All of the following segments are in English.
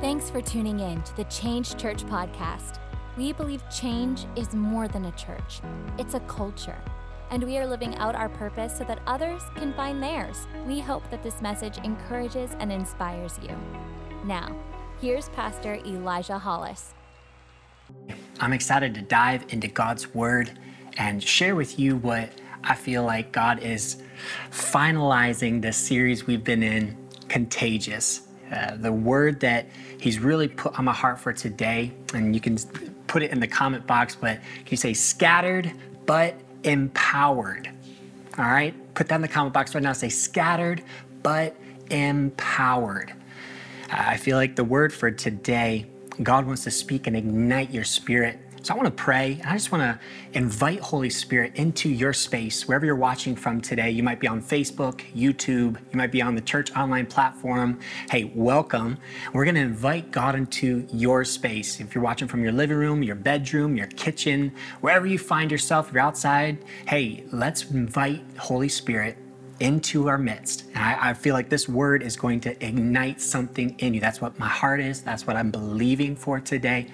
Thanks for tuning in to the Change Church podcast. We believe change is more than a church, it's a culture. And we are living out our purpose so that others can find theirs. We hope that this message encourages and inspires you. Now, here's Pastor Elijah Hollis. I'm excited to dive into God's Word and share with you what I feel like God is finalizing this series we've been in, Contagious. Uh, the word that He's really put on my heart for today, and you can put it in the comment box, but can you say scattered but empowered? All right, put that in the comment box right now. Say scattered but empowered. I feel like the word for today, God wants to speak and ignite your spirit so I want to pray, and I just want to invite Holy Spirit into your space, wherever you're watching from today. You might be on Facebook, YouTube, you might be on the church online platform. Hey, welcome. We're going to invite God into your space. If you're watching from your living room, your bedroom, your kitchen, wherever you find yourself, if you're outside, hey, let's invite Holy Spirit into our midst. And I, I, feel like this word is going to ignite something in you. That's what my heart is. That's what I'm believing for today.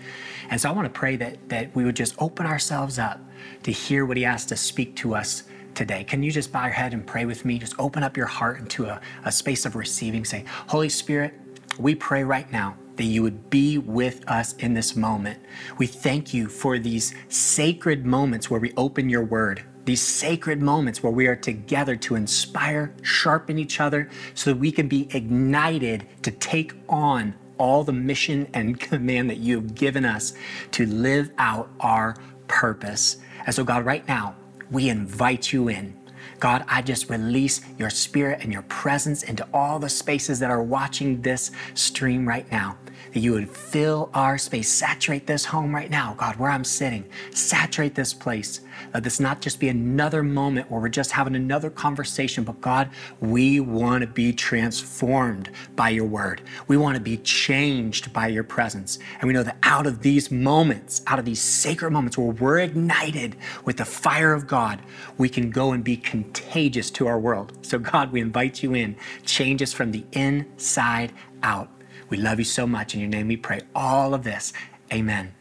And so I want to pray that, that we would just open ourselves up to hear what He has to speak to us today. Can you just bow your head and pray with me? Just open up your heart into a, a space of receiving. Say, Holy Spirit, we pray right now that you would be with us in this moment. We thank you for these sacred moments where we open your word these sacred moments where we are together to inspire, sharpen each other, so that we can be ignited to take on all the mission and command that you have given us to live out our purpose. And so, God, right now, we invite you in. God, I just release your spirit and your presence into all the spaces that are watching this stream right now that you would fill our space, saturate this home right now, God, where I'm sitting, saturate this place. Let this not just be another moment where we're just having another conversation, but God, we want to be transformed by your word. We want to be changed by your presence. And we know that out of these moments, out of these sacred moments where we're ignited with the fire of God, we can go and be contagious to our world. So, God, we invite you in. Change us from the inside out. We love you so much. In your name we pray all of this. Amen.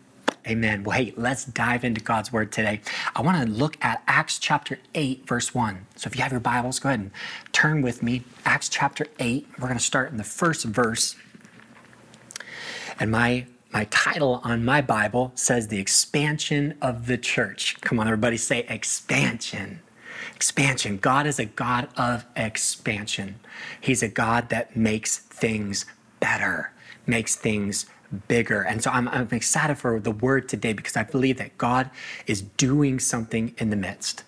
Amen. Well, hey, let's dive into God's word today. I want to look at Acts chapter 8, verse 1. So if you have your Bibles, go ahead and turn with me. Acts chapter 8. We're going to start in the first verse. And my my title on my Bible says the expansion of the church. Come on, everybody, say expansion. Expansion. God is a God of expansion. He's a God that makes things better, makes things bigger. And so I'm, I'm excited for the word today because I believe that God is doing something in the midst.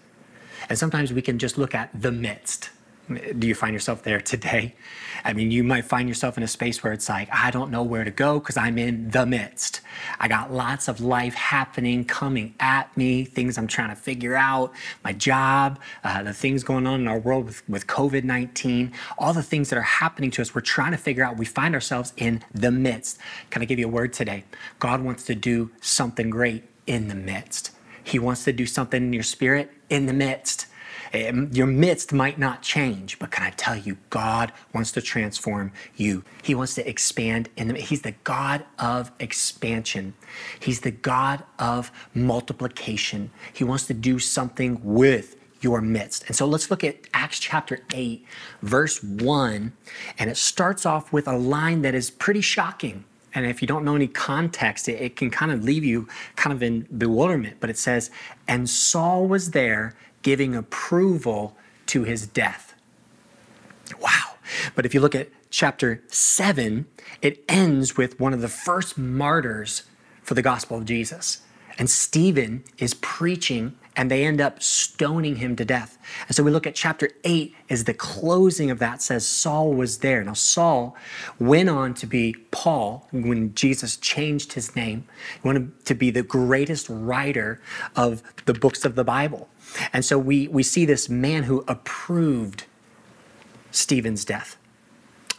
And sometimes we can just look at the midst do you find yourself there today? I mean, you might find yourself in a space where it's like, I don't know where to go because I'm in the midst. I got lots of life happening, coming at me, things I'm trying to figure out, my job, uh, the things going on in our world with, with COVID 19, all the things that are happening to us, we're trying to figure out. We find ourselves in the midst. Can I give you a word today? God wants to do something great in the midst. He wants to do something in your spirit in the midst. Um, your midst might not change, but can I tell you, God wants to transform you. He wants to expand in the, He's the God of expansion. He's the God of multiplication. He wants to do something with your midst. And so let's look at Acts chapter 8, verse 1. And it starts off with a line that is pretty shocking. And if you don't know any context, it, it, can kind of leave you kind of in bewilderment. But it says, And Saul was there giving approval to his death. Wow. But if you look at chapter 7, it ends with one of the first martyrs for the gospel of Jesus. And Stephen is preaching and they end up stoning him to death. And so we look at chapter 8 as the closing of that says Saul was there. Now, Saul went on to be Paul when Jesus changed his name. He went to be the greatest writer of the books of the Bible. And so we, we see this man who approved Stephen's death,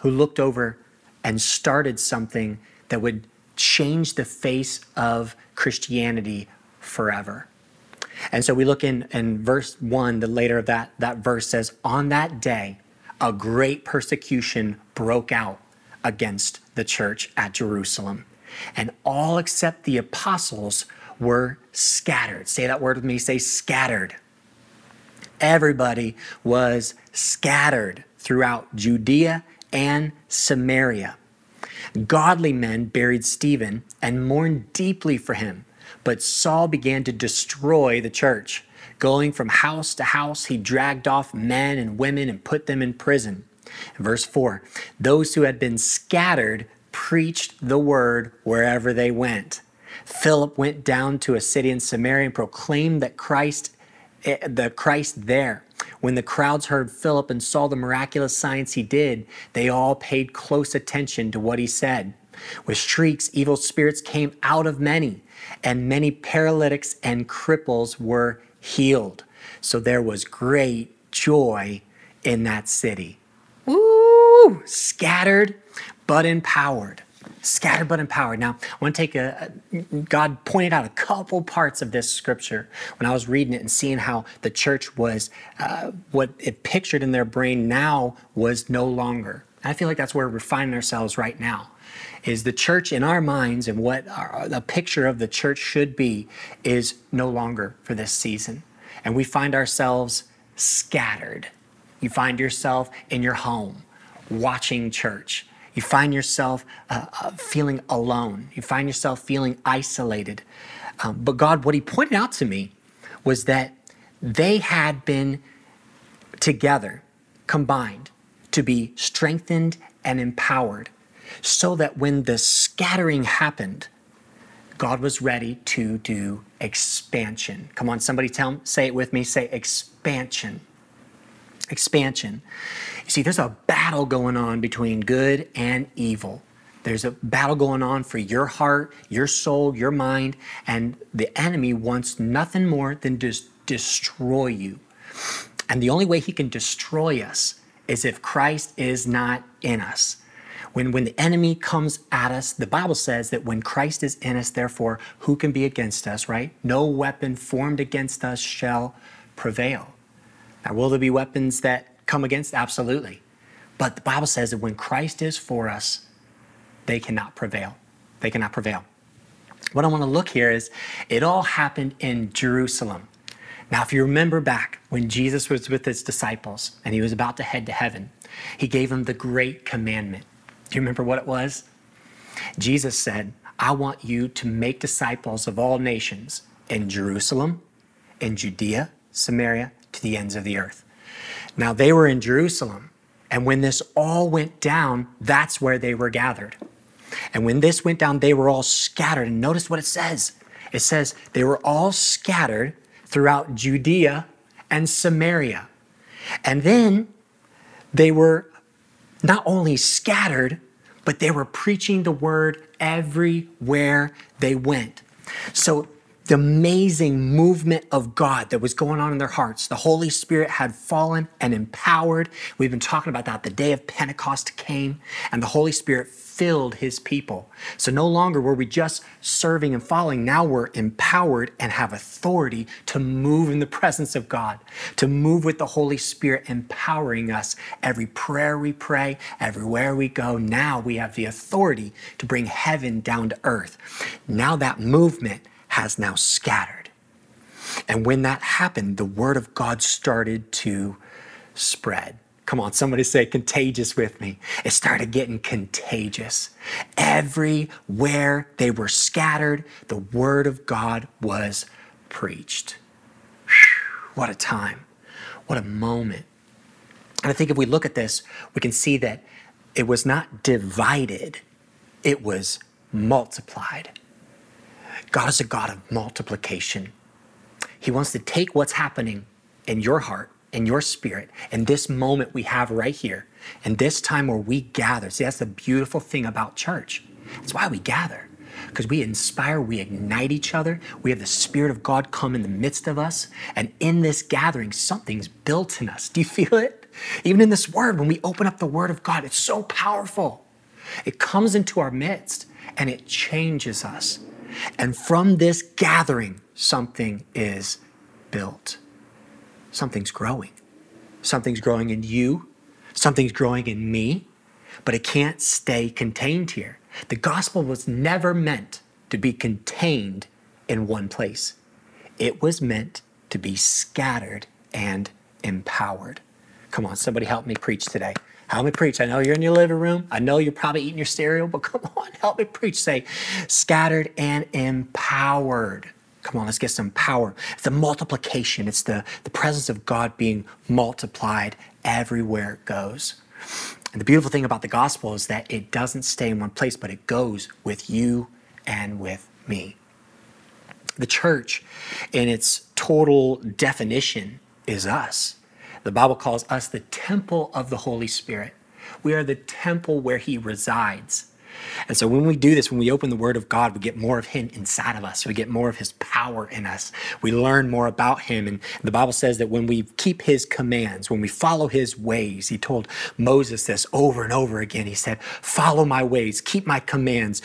who looked over and started something that would change the face of Christianity forever. And so we look in, in verse one, the later of that, that verse says, On that day, a great persecution broke out against the church at Jerusalem. And all except the apostles were scattered. Say that word with me say scattered. Everybody was scattered throughout Judea and Samaria. Godly men buried Stephen and mourned deeply for him, but Saul began to destroy the church. Going from house to house, he dragged off men and women and put them in prison. Verse 4 Those who had been scattered preached the word wherever they went. Philip went down to a city in Samaria and proclaimed that Christ, eh, the Christ there. When the crowds heard Philip and saw the miraculous signs he did, they all paid close attention to what he said. With shrieks, evil spirits came out of many, and many paralytics and cripples were healed. So there was great joy in that city. Woo! Scattered but empowered. Scattered but empowered. Now, I want to take a, God pointed out a couple parts of this scripture when I was reading it and seeing how the church was, uh, what it pictured in their brain now was no longer. I feel like that's where we're finding ourselves right now. Is the church in our minds and what our, the picture of the church should be is no longer for this season. And we find ourselves scattered. You find yourself in your home watching church you find yourself uh, uh, feeling alone. You find yourself feeling isolated. Um, but God, what He pointed out to me was that they had been together, combined, to be strengthened and empowered, so that when the scattering happened, God was ready to do expansion. Come on, somebody tell say it with me. Say expansion expansion. You see, there's a battle going on between good and evil. There's a battle going on for your heart, your soul, your mind, and the enemy wants nothing more than to destroy you. And the only way he can destroy us is if Christ is not in us. When, when the enemy comes at us, the Bible says that when Christ is in us, therefore, who can be against us, right? No weapon formed against us shall prevail. Now, will there be weapons that come against? Absolutely. But the Bible says that when Christ is for us, they cannot prevail. They cannot prevail. What I want to look here is it all happened in Jerusalem. Now, if you remember back when Jesus was with his disciples and he was about to head to heaven, he gave them the great commandment. Do you remember what it was? Jesus said, I want you to make disciples of all nations in Jerusalem, in Judea, Samaria, to the ends of the earth. Now they were in Jerusalem, and when this all went down, that's where they were gathered. And when this went down, they were all scattered. And notice what it says it says they were all scattered throughout Judea and Samaria. And then they were not only scattered, but they were preaching the word everywhere they went. So the amazing movement of God that was going on in their hearts. The Holy Spirit had fallen and empowered. We've been talking about that. The day of Pentecost came and the Holy Spirit filled his people. So no longer were we just serving and following. Now we're empowered and have authority to move in the presence of God, to move with the Holy Spirit empowering us. Every prayer we pray, everywhere we go, now we have the authority to bring heaven down to earth. Now that movement has now scattered. And when that happened, the word of God started to spread. Come on, somebody say contagious with me. It started getting contagious. Everywhere they were scattered, the word of God was preached. What a time. What a moment. And I think if we look at this, we can see that it was not divided, it was multiplied. God is a God of multiplication. He wants to take what's happening in your heart, in your spirit, in this moment we have right here, and this time where we gather. See, that's the beautiful thing about church. That's why we gather, because we inspire, we ignite each other. We have the Spirit of God come in the midst of us. And in this gathering, something's built in us. Do you feel it? Even in this word, when we open up the word of God, it's so powerful. It comes into our midst and it changes us. And from this gathering, something is built. Something's growing. Something's growing in you. Something's growing in me. but it can't stay contained here. The gospel was never meant to be contained in one place, it was meant to be scattered and empowered. Come on, somebody help me preach today. Help me preach. I know you're in your living room. I know you're probably eating your cereal, but come on, help me preach. Say, scattered and empowered. Come on, let's get some power. It's the multiplication, it's the, the presence of God being multiplied everywhere it goes. And the beautiful thing about the gospel is that it doesn't stay in one place, but it goes with you and with me. The church, in its total definition, is us. The Bible calls us the temple of the Holy Spirit. We are the temple where He resides. And so when we do this, when we open the Word of God, we get more of Him inside of us. We get more of His power in us. We learn more about Him. And the Bible says that when we keep His commands, when we follow His ways, He told Moses this over and over again. He said, Follow my ways, keep my commands,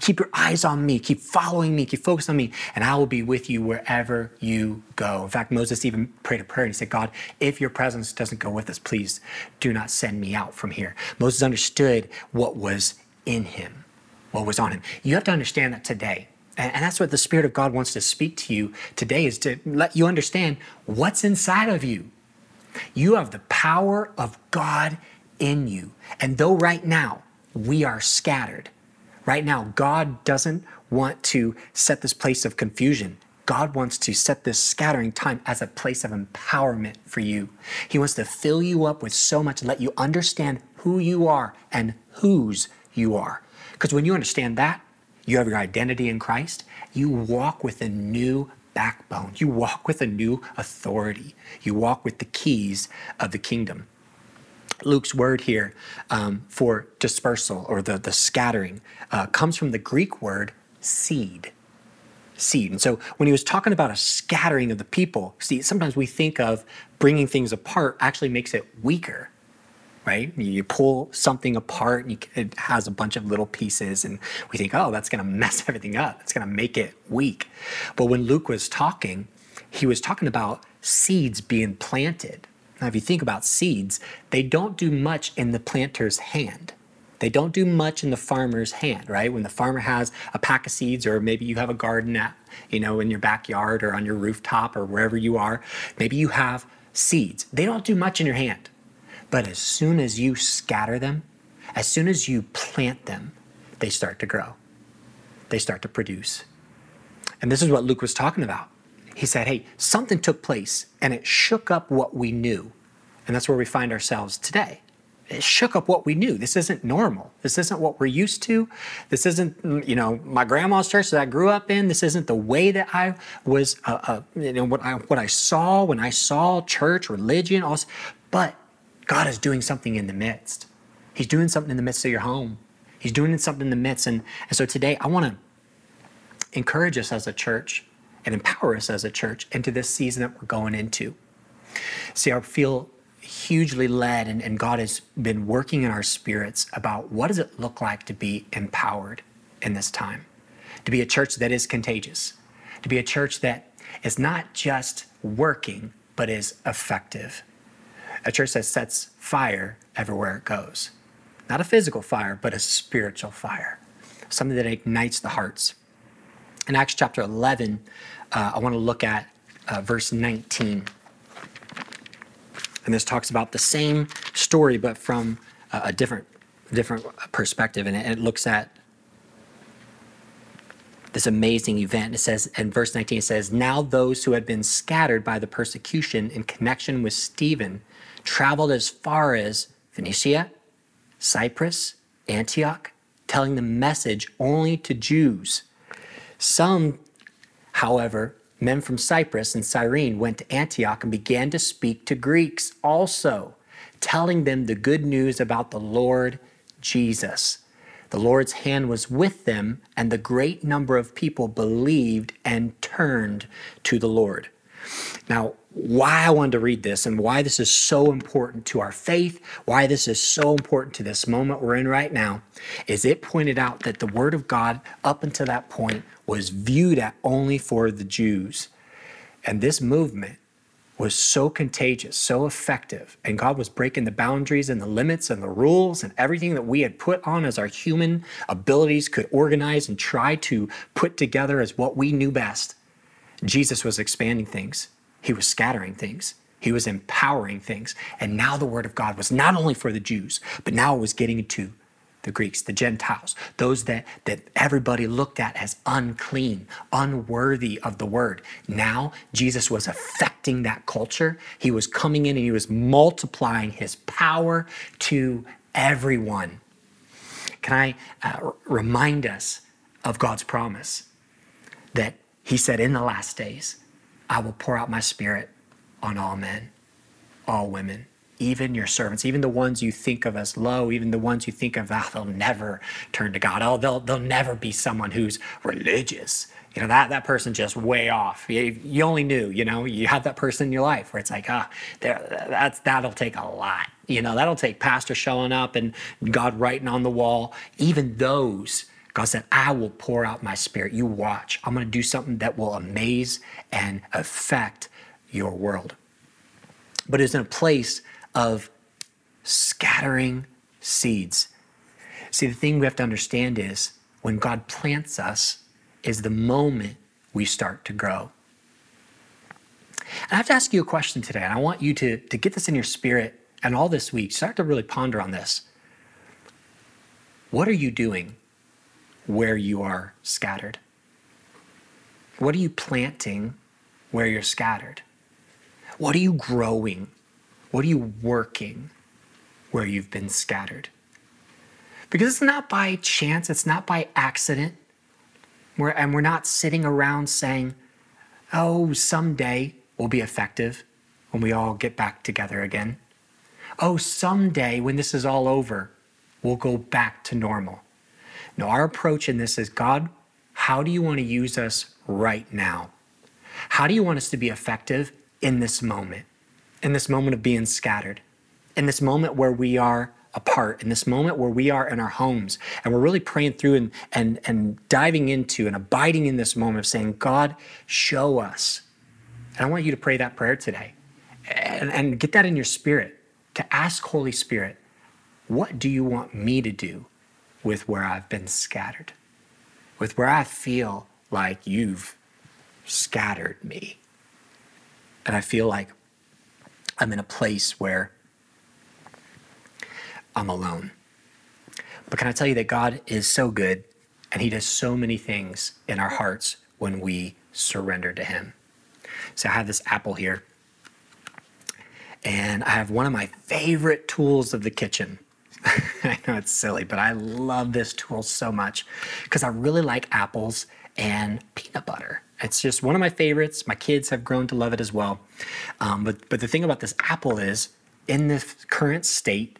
keep your eyes on me, keep following me, keep focused on me, and I will be with you wherever you go. In fact, Moses even prayed a prayer and he said, God, if your presence doesn't go with us, please do not send me out from here. Moses understood what was in him, what was on him. You have to understand that today. And, that's what the Spirit of God wants to speak to you today is to let you understand what's inside of you. You have the power of God in you. And though right now we are scattered, right now God doesn't want to set this place of confusion. God wants to set this scattering time as a place of empowerment for you. He wants to fill you up with so much and let you understand who you are and whose you are. Because when you understand that, you have your identity in Christ, you walk with a new backbone. You walk with a new authority. You walk with the keys of the kingdom. Luke's word here um, for dispersal or the, the scattering uh, comes from the Greek word seed. Seed. And so when he was talking about a scattering of the people, see, sometimes we think of bringing things apart actually makes it weaker right? You pull something apart and you, it has a bunch of little pieces, and we think, oh, that's going to mess everything up. It's going to make it weak. But when Luke was talking, he was talking about seeds being planted. Now, if you think about seeds, they don't do much in the planter's hand. They don't do much in the farmer's hand, right? When the farmer has a pack of seeds, or maybe you have a garden at, you know, in your backyard or on your rooftop or wherever you are, maybe you have seeds. They don't do much in your hand. But as soon as you scatter them, as soon as you plant them, they start to grow. They start to produce. And this is what Luke was talking about. He said, Hey, something took place and it shook up what we knew. And that's where we find ourselves today. It shook up what we knew. This isn't normal. This isn't what we're used to. This isn't, you know, my grandma's church that I grew up in. This isn't the way that I was, uh, uh, you know, what I, what I saw when I saw church, religion, all. But God is doing something in the midst. He's doing something in the midst of your home. He's doing something in the midst. And, and so today, I want to encourage us as a church and empower us as a church into this season that we're going into. See, I feel hugely led, and, and God has been working in our spirits about what does it look like to be empowered in this time, to be a church that is contagious, to be a church that is not just working, but is effective a church that sets fire everywhere it goes. Not a physical fire, but a spiritual fire, something that ignites the hearts. In Acts chapter 11, uh, I want to look at uh, verse 19. And this talks about the same story, but from a different, different perspective. And it, it looks at this amazing event. It says in verse 19, it says, Now those who had been scattered by the persecution in connection with Stephen traveled as far as Phoenicia, Cyprus, Antioch, telling the message only to Jews. Some, however, men from Cyprus and Cyrene went to Antioch and began to speak to Greeks also, telling them the good news about the Lord Jesus. The Lord's hand was with them, and the great number of people believed and turned to the Lord. Now, why I wanted to read this and why this is so important to our faith, why this is so important to this moment we're in right now, is it pointed out that the Word of God, up until that point, was viewed at only for the Jews. And this movement was so contagious, so effective, and God was breaking the boundaries and the limits and the rules and everything that we had put on as our human abilities could organize and try to put together as what we knew best. Jesus was expanding things, He was scattering things. He was empowering things. And now the word of God was not only for the Jews, but now it was getting to the Greeks, the Gentiles, those that, that everybody looked at as unclean, unworthy of the word. Now, Jesus was affecting that culture. He was coming in and he was multiplying his power to everyone. Can I uh, remind us of God's promise that he said, In the last days, I will pour out my spirit on all men, all women even your servants, even the ones you think of as low, even the ones you think of, ah, they'll never turn to God. Oh, they'll, they'll never be someone who's religious. You know, that, that person just way off. You, you only knew, you know, you have that person in your life where it's like, ah, that's, that'll take a lot. You know, that'll take pastor showing up and God writing on the wall. Even those, God said, I will pour out my spirit. You watch. I'm going to do something that will amaze and affect your world. But it's in a place of scattering seeds. See, the thing we have to understand is when God plants us, is the moment we start to grow. And I have to ask you a question today, and I want you to, to get this in your spirit and all this week, start to really ponder on this. What are you doing where you are scattered? What are you planting where you're scattered? What are you growing what are you working where you've been scattered? Because it's not by chance, it's not by accident. We're, and we're not sitting around saying, oh, someday we'll be effective when we all get back together again. Oh, someday when this is all over, we'll go back to normal. No, our approach in this is God, how do you want to use us right now? How do you want us to be effective in this moment? In this moment of being scattered, in this moment where we are apart, in this moment where we are in our homes, and we're really praying through and, and, and diving into and abiding in this moment of saying, God, show us. And I want you to pray that prayer today and, and get that in your spirit to ask Holy Spirit, what do you want me to do with where I've been scattered? With where I feel like you've scattered me. And I feel like I'm in a place where I'm alone. But can I tell you that God is so good and He does so many things in our hearts when we surrender to Him? So I have this apple here, and I have one of my favorite tools of the kitchen. I know it's silly, but I love this tool so much because I really like apples and peanut butter. It's just one of my favorites. My kids have grown to love it as well. Um, but but the thing about this apple is, in this current state,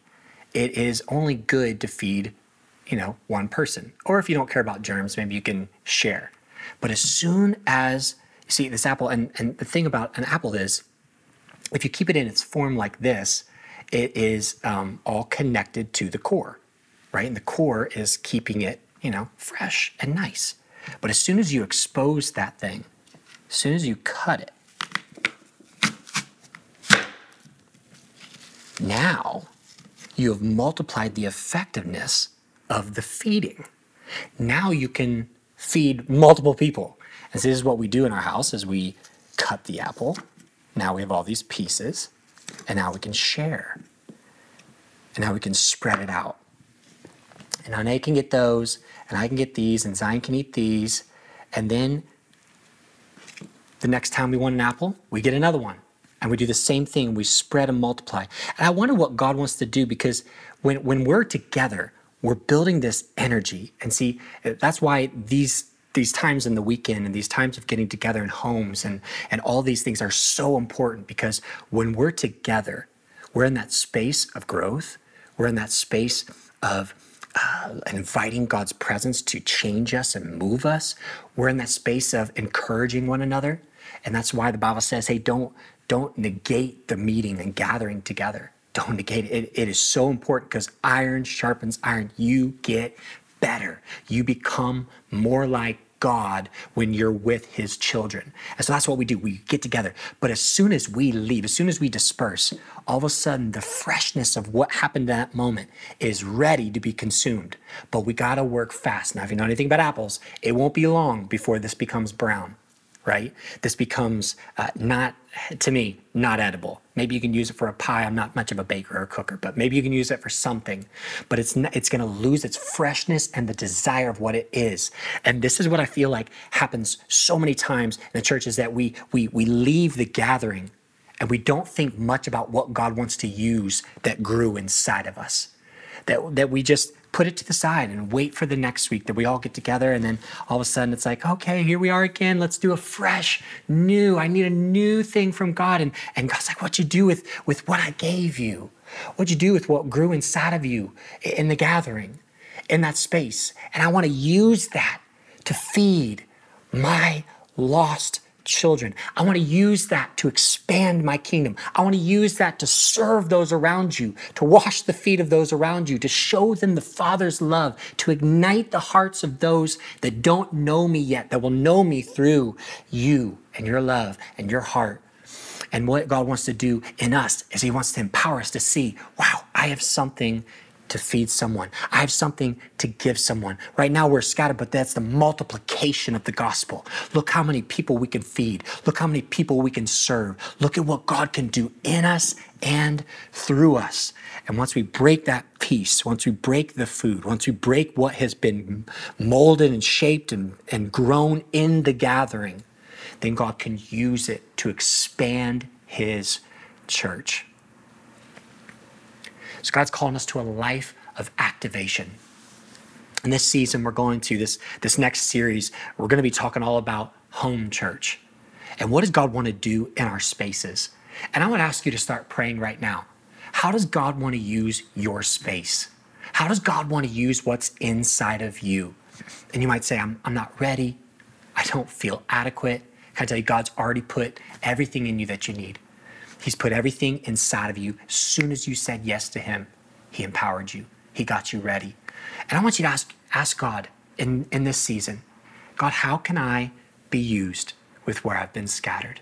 it is only good to feed, you know, one person. Or if you don't care about germs, maybe you can share. But as soon as you see this apple, and, and the thing about an apple is, if you keep it in its form like this, it is um, all connected to the core, right? And the core is keeping it, you know, fresh and nice. But as soon as you expose that thing, as soon as you cut it, now you have multiplied the effectiveness of the feeding. Now you can feed multiple people. And so this is what we do in our house is we cut the apple. Now we have all these pieces, and now we can share. And now we can spread it out. And now they can get those, and I can get these, and Zion can eat these. And then the next time we want an apple, we get another one. And we do the same thing. We spread and multiply. And I wonder what God wants to do because when, when we're together, we're building this energy. And see, that's why these these times in the weekend and these times of getting together in homes and, and all these things are so important because when we're together, we're in that space of growth. We're in that space of uh, inviting God's presence to change us and move us. We're in that space of encouraging one another. And that's why the Bible says, hey, don't, don't negate the meeting and gathering together. Don't negate it. It, it is so important because iron sharpens iron. You get better. You become more like God when you're with his children. And so that's what we do. We get together. But as soon as we leave, as soon as we disperse, all of a sudden the freshness of what happened in that moment is ready to be consumed. But we got to work fast. Now, if you know anything about apples, it won't be long before this becomes brown right? This becomes uh, not, to me, not edible. Maybe you can use it for a pie. I'm not much of a baker or a cooker, but maybe you can use it for something. But it's not, it's going to lose its freshness and the desire of what it is. And this is what I feel like happens so many times in the church is that we we we leave the gathering and we don't think much about what God wants to use that grew inside of us. That that we just put it to the side and wait for the next week that we all get together. And then all of a sudden it's like, okay, here we are again. Let's do a fresh, new. I need a new thing from God. And, and God's like, what you do with, with what I gave you? What'd you do with what grew inside of you in the gathering, in that space? And I want to use that to feed my lost children. I want to use that to expand my kingdom. I want to use that to serve those around you, to wash the feet of those around you, to show them the Father's love, to ignite the hearts of those that don't know me yet, that will know me through you and your love and your heart. And what God wants to do in us is He wants to empower us to see, wow, I have something to feed someone. I have something to give someone. Right now we're scattered, but that's the multiplication of the gospel. Look how many people we can feed. Look how many people we can serve. Look at what God can do in us and through us. And once we break that piece, once we break the food, once we break what has been molded and shaped and, and grown in the gathering, then God can use it to expand his church. So God's calling us to a life of activation. In this season, we're going to this, this next series, we're going to be talking all about home church. And what does God want to do in our spaces? And I want to ask you to start praying right now. How does God want to use your space? How does God want to use what's inside of you? And you might say, I'm, I'm not ready. I don't feel adequate. Can I tell you, God's already put everything in you that you need. He's put everything inside of you. As soon as you said yes to Him, He empowered you. He got you ready. And I want you to ask, ask God in, in this season God, how can I be used with where I've been scattered?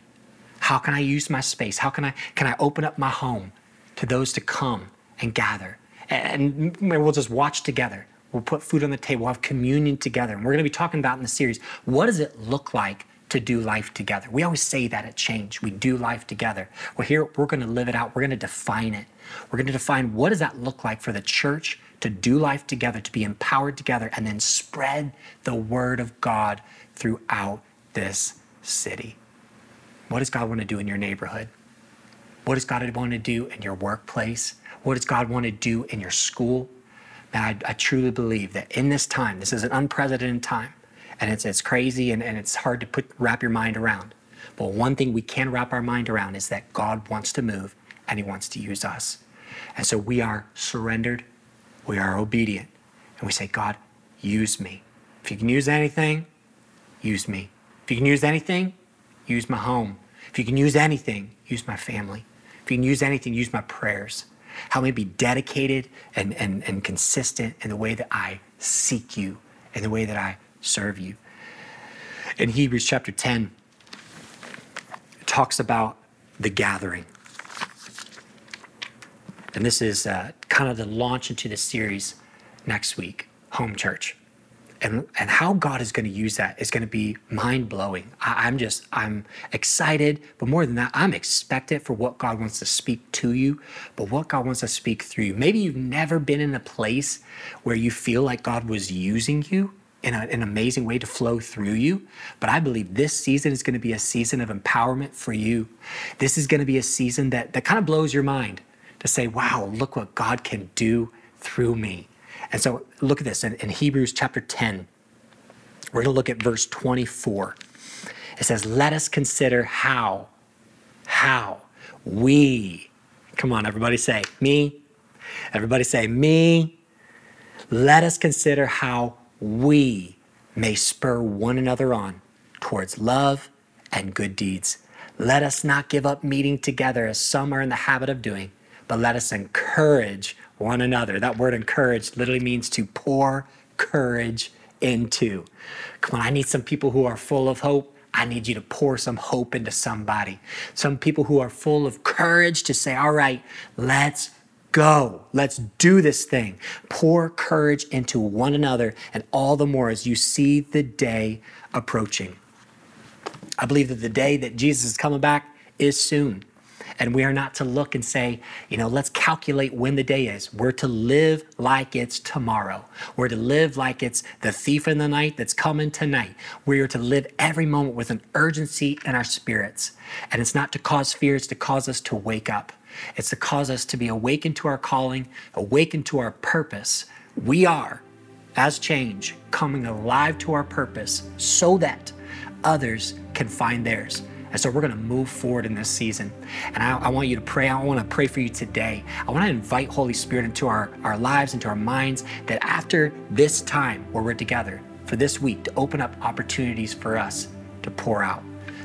How can I use my space? How can I can I open up my home to those to come and gather? And we'll just watch together. We'll put food on the table. We'll have communion together. And we're going to be talking about in the series what does it look like to do life together. We always say that at Change. We do life together. Well, here we're going to live it out. We're going to define it. We're going to define what does that look like for the church to do life together, to be empowered together, and then spread the word of God throughout this city. What does God want to do in your neighborhood? What does God want to do in your workplace? What does God want to do in your school? I, I truly believe that in this time, this is an unprecedented time, and it's, it's crazy and, and it's hard to put wrap your mind around. But one thing we can wrap our mind around is that God wants to move and he wants to use us. And so we are surrendered, we are obedient, and we say, God, use me. If you can use anything, use me. If you can use anything, use my home. If you can use anything, use my family. If you can use anything, use my prayers. Help me be dedicated and, and, and consistent in the way that I seek you, in the way that I serve you. In Hebrews chapter 10, it talks about the gathering. And this is uh, kind of the launch into the series next week, Home Church. And, and how God is going to use that is going to be mind blowing. I'm just, I'm excited, but more than that, I'm expectant for what God wants to speak to you, but what God wants to speak through you. Maybe you've never been in a place where you feel like God was using you in a, an amazing way to flow through you. But I believe this season is going to be a season of empowerment for you. This is going to be a season that, that kind of blows your mind to say, wow, look what God can do through me. And so look at this in, in Hebrews chapter 10. We're going to look at verse 24. It says, Let us consider how, how we, come on, everybody say, me. Everybody say, me. Let us consider how we may spur one another on towards love and good deeds. Let us not give up meeting together as some are in the habit of doing, but let us encourage one another. That word encourage literally means to pour courage into. Come on, I need some people who are full of hope. I need you to pour some hope into somebody. Some people who are full of courage to say, all right, let's go. Let's do this thing. Pour courage into one another, and all the more as you see the day approaching. I believe that the day that Jesus is coming back is soon. And we are not to look and say, you know, let's calculate when the day is. We're to live like it's tomorrow. We're to live like it's the thief in the night that's coming tonight. We are to live every moment with an urgency in our spirits. And it's not to cause fear, it's to cause us to wake up. It's to cause us to be awakened to our calling, awakened to our purpose. We are, as change, coming alive to our purpose so that others can find theirs. And so we're going to move forward in this season. And I, I, want you to pray. I want to pray for you today. I want to invite Holy Spirit into our, our lives, into our minds, that after this time where we're together for this week, to open up opportunities for us to pour out,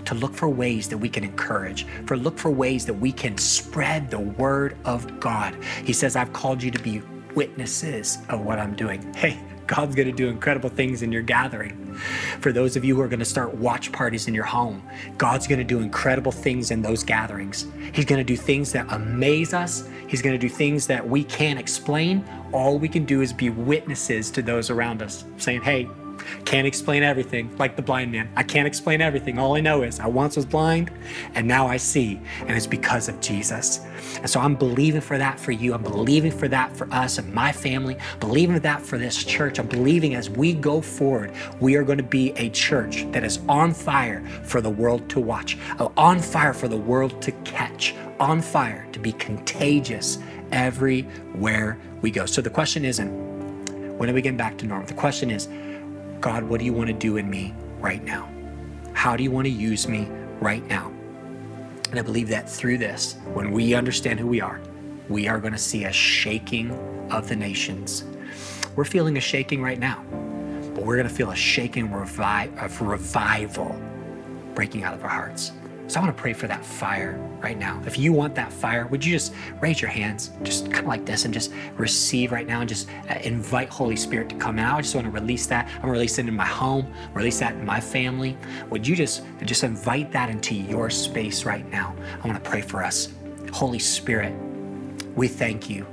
to look for ways that we can encourage, for look for ways that we can spread the word of God. He says, I've called you to be witnesses of what I'm doing. Hey, God's going to do incredible things in your gathering. For those of you who are going to start watch parties in your home, God's going to do incredible things in those gatherings. He's going to do things that amaze us. He's going to do things that we can't explain. All we can do is be witnesses to those around us, saying, Hey, can't explain everything, like the blind man. I can't explain everything. All I know is I once was blind and now I see, and it's because of Jesus. And so I'm believing for that for you. I'm believing for that for us and my family, believing for that for this church. I'm believing as we go forward, we are going to be a church that is on fire for the world to watch, uh, on fire for the world to catch, on fire to be contagious everywhere we go. So the question isn't, when are we getting back to normal? The question is, God, what do you want to do in me right now? How do you want to use me right now? And I believe that through this, when we understand who we are, we are going to see a shaking of the nations. We're feeling a shaking right now, but we're going to feel a shaking revi- of revival breaking out of our hearts. So I want to pray for that fire right now. If you want that fire, would you just raise your hands, just kind of like this, and just receive right now and just uh, invite Holy Spirit to come out? I just want to release that. I'm going to release it in my home, release that in my family. Would you just, just invite that into your space right now? I want to pray for us. Holy Spirit, we thank you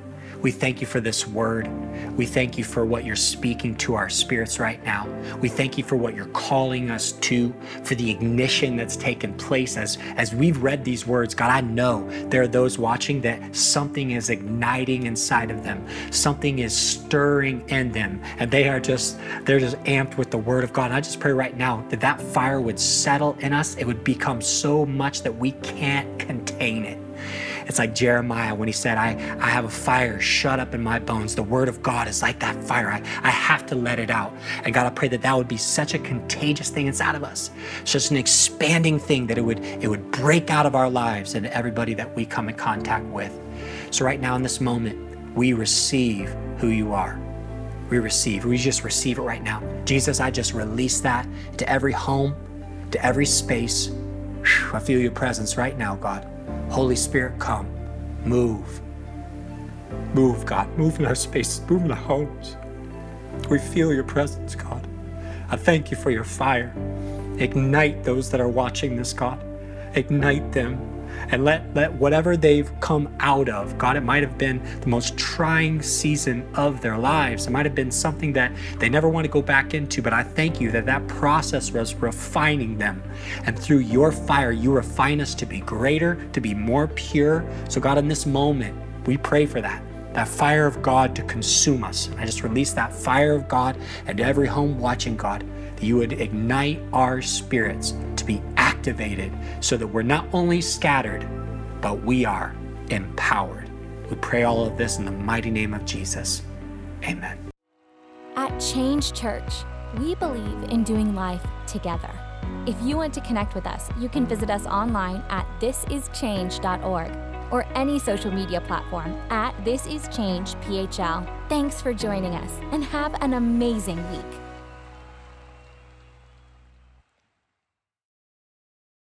we thank you for this word. We thank you for what you're speaking to our spirits right now. We thank you for what you're calling us to, for the ignition that's taken place as, as we've read these words. God, I know there are those watching that something is igniting inside of them, something is stirring in them, and they are just, they're just amped with the word of God. And I just pray right now that that fire would settle in us. It would become so much that we can't contain it. It's like Jeremiah when he said, I, I have a fire shut up in my bones. The word of God is like that fire. I, I have to let it out. And God, I pray that that would be such a contagious thing inside of us, such an expanding thing that it would, it would break out of our lives and everybody that we come in contact with. So, right now in this moment, we receive who you are. We receive. We just receive it right now. Jesus, I just release that to every home, to every space. I feel your presence right now, God. Holy Spirit, come, move. Move, God. Move in our spaces, move in our homes. We feel your presence, God. I thank you for your fire. Ignite those that are watching this, God. Ignite them and let, let whatever they've come out of, God, it might have been the most trying season of their lives. It might have been something that they never want to go back into, but I thank you that that process was refining them. And through your fire, you refine us to be greater, to be more pure. So, God, in this moment, we pray for that that fire of God to consume us. I just release that fire of God and every home watching God, that you would ignite our spirits to be activated so that we're not only scattered, but we are empowered. We pray all of this in the mighty name of Jesus. Amen. At Change Church, we believe in doing life together. If you want to connect with us, you can visit us online at thisischange.org or any social media platform at This Is Change PHL. Thanks for joining us and have an amazing week.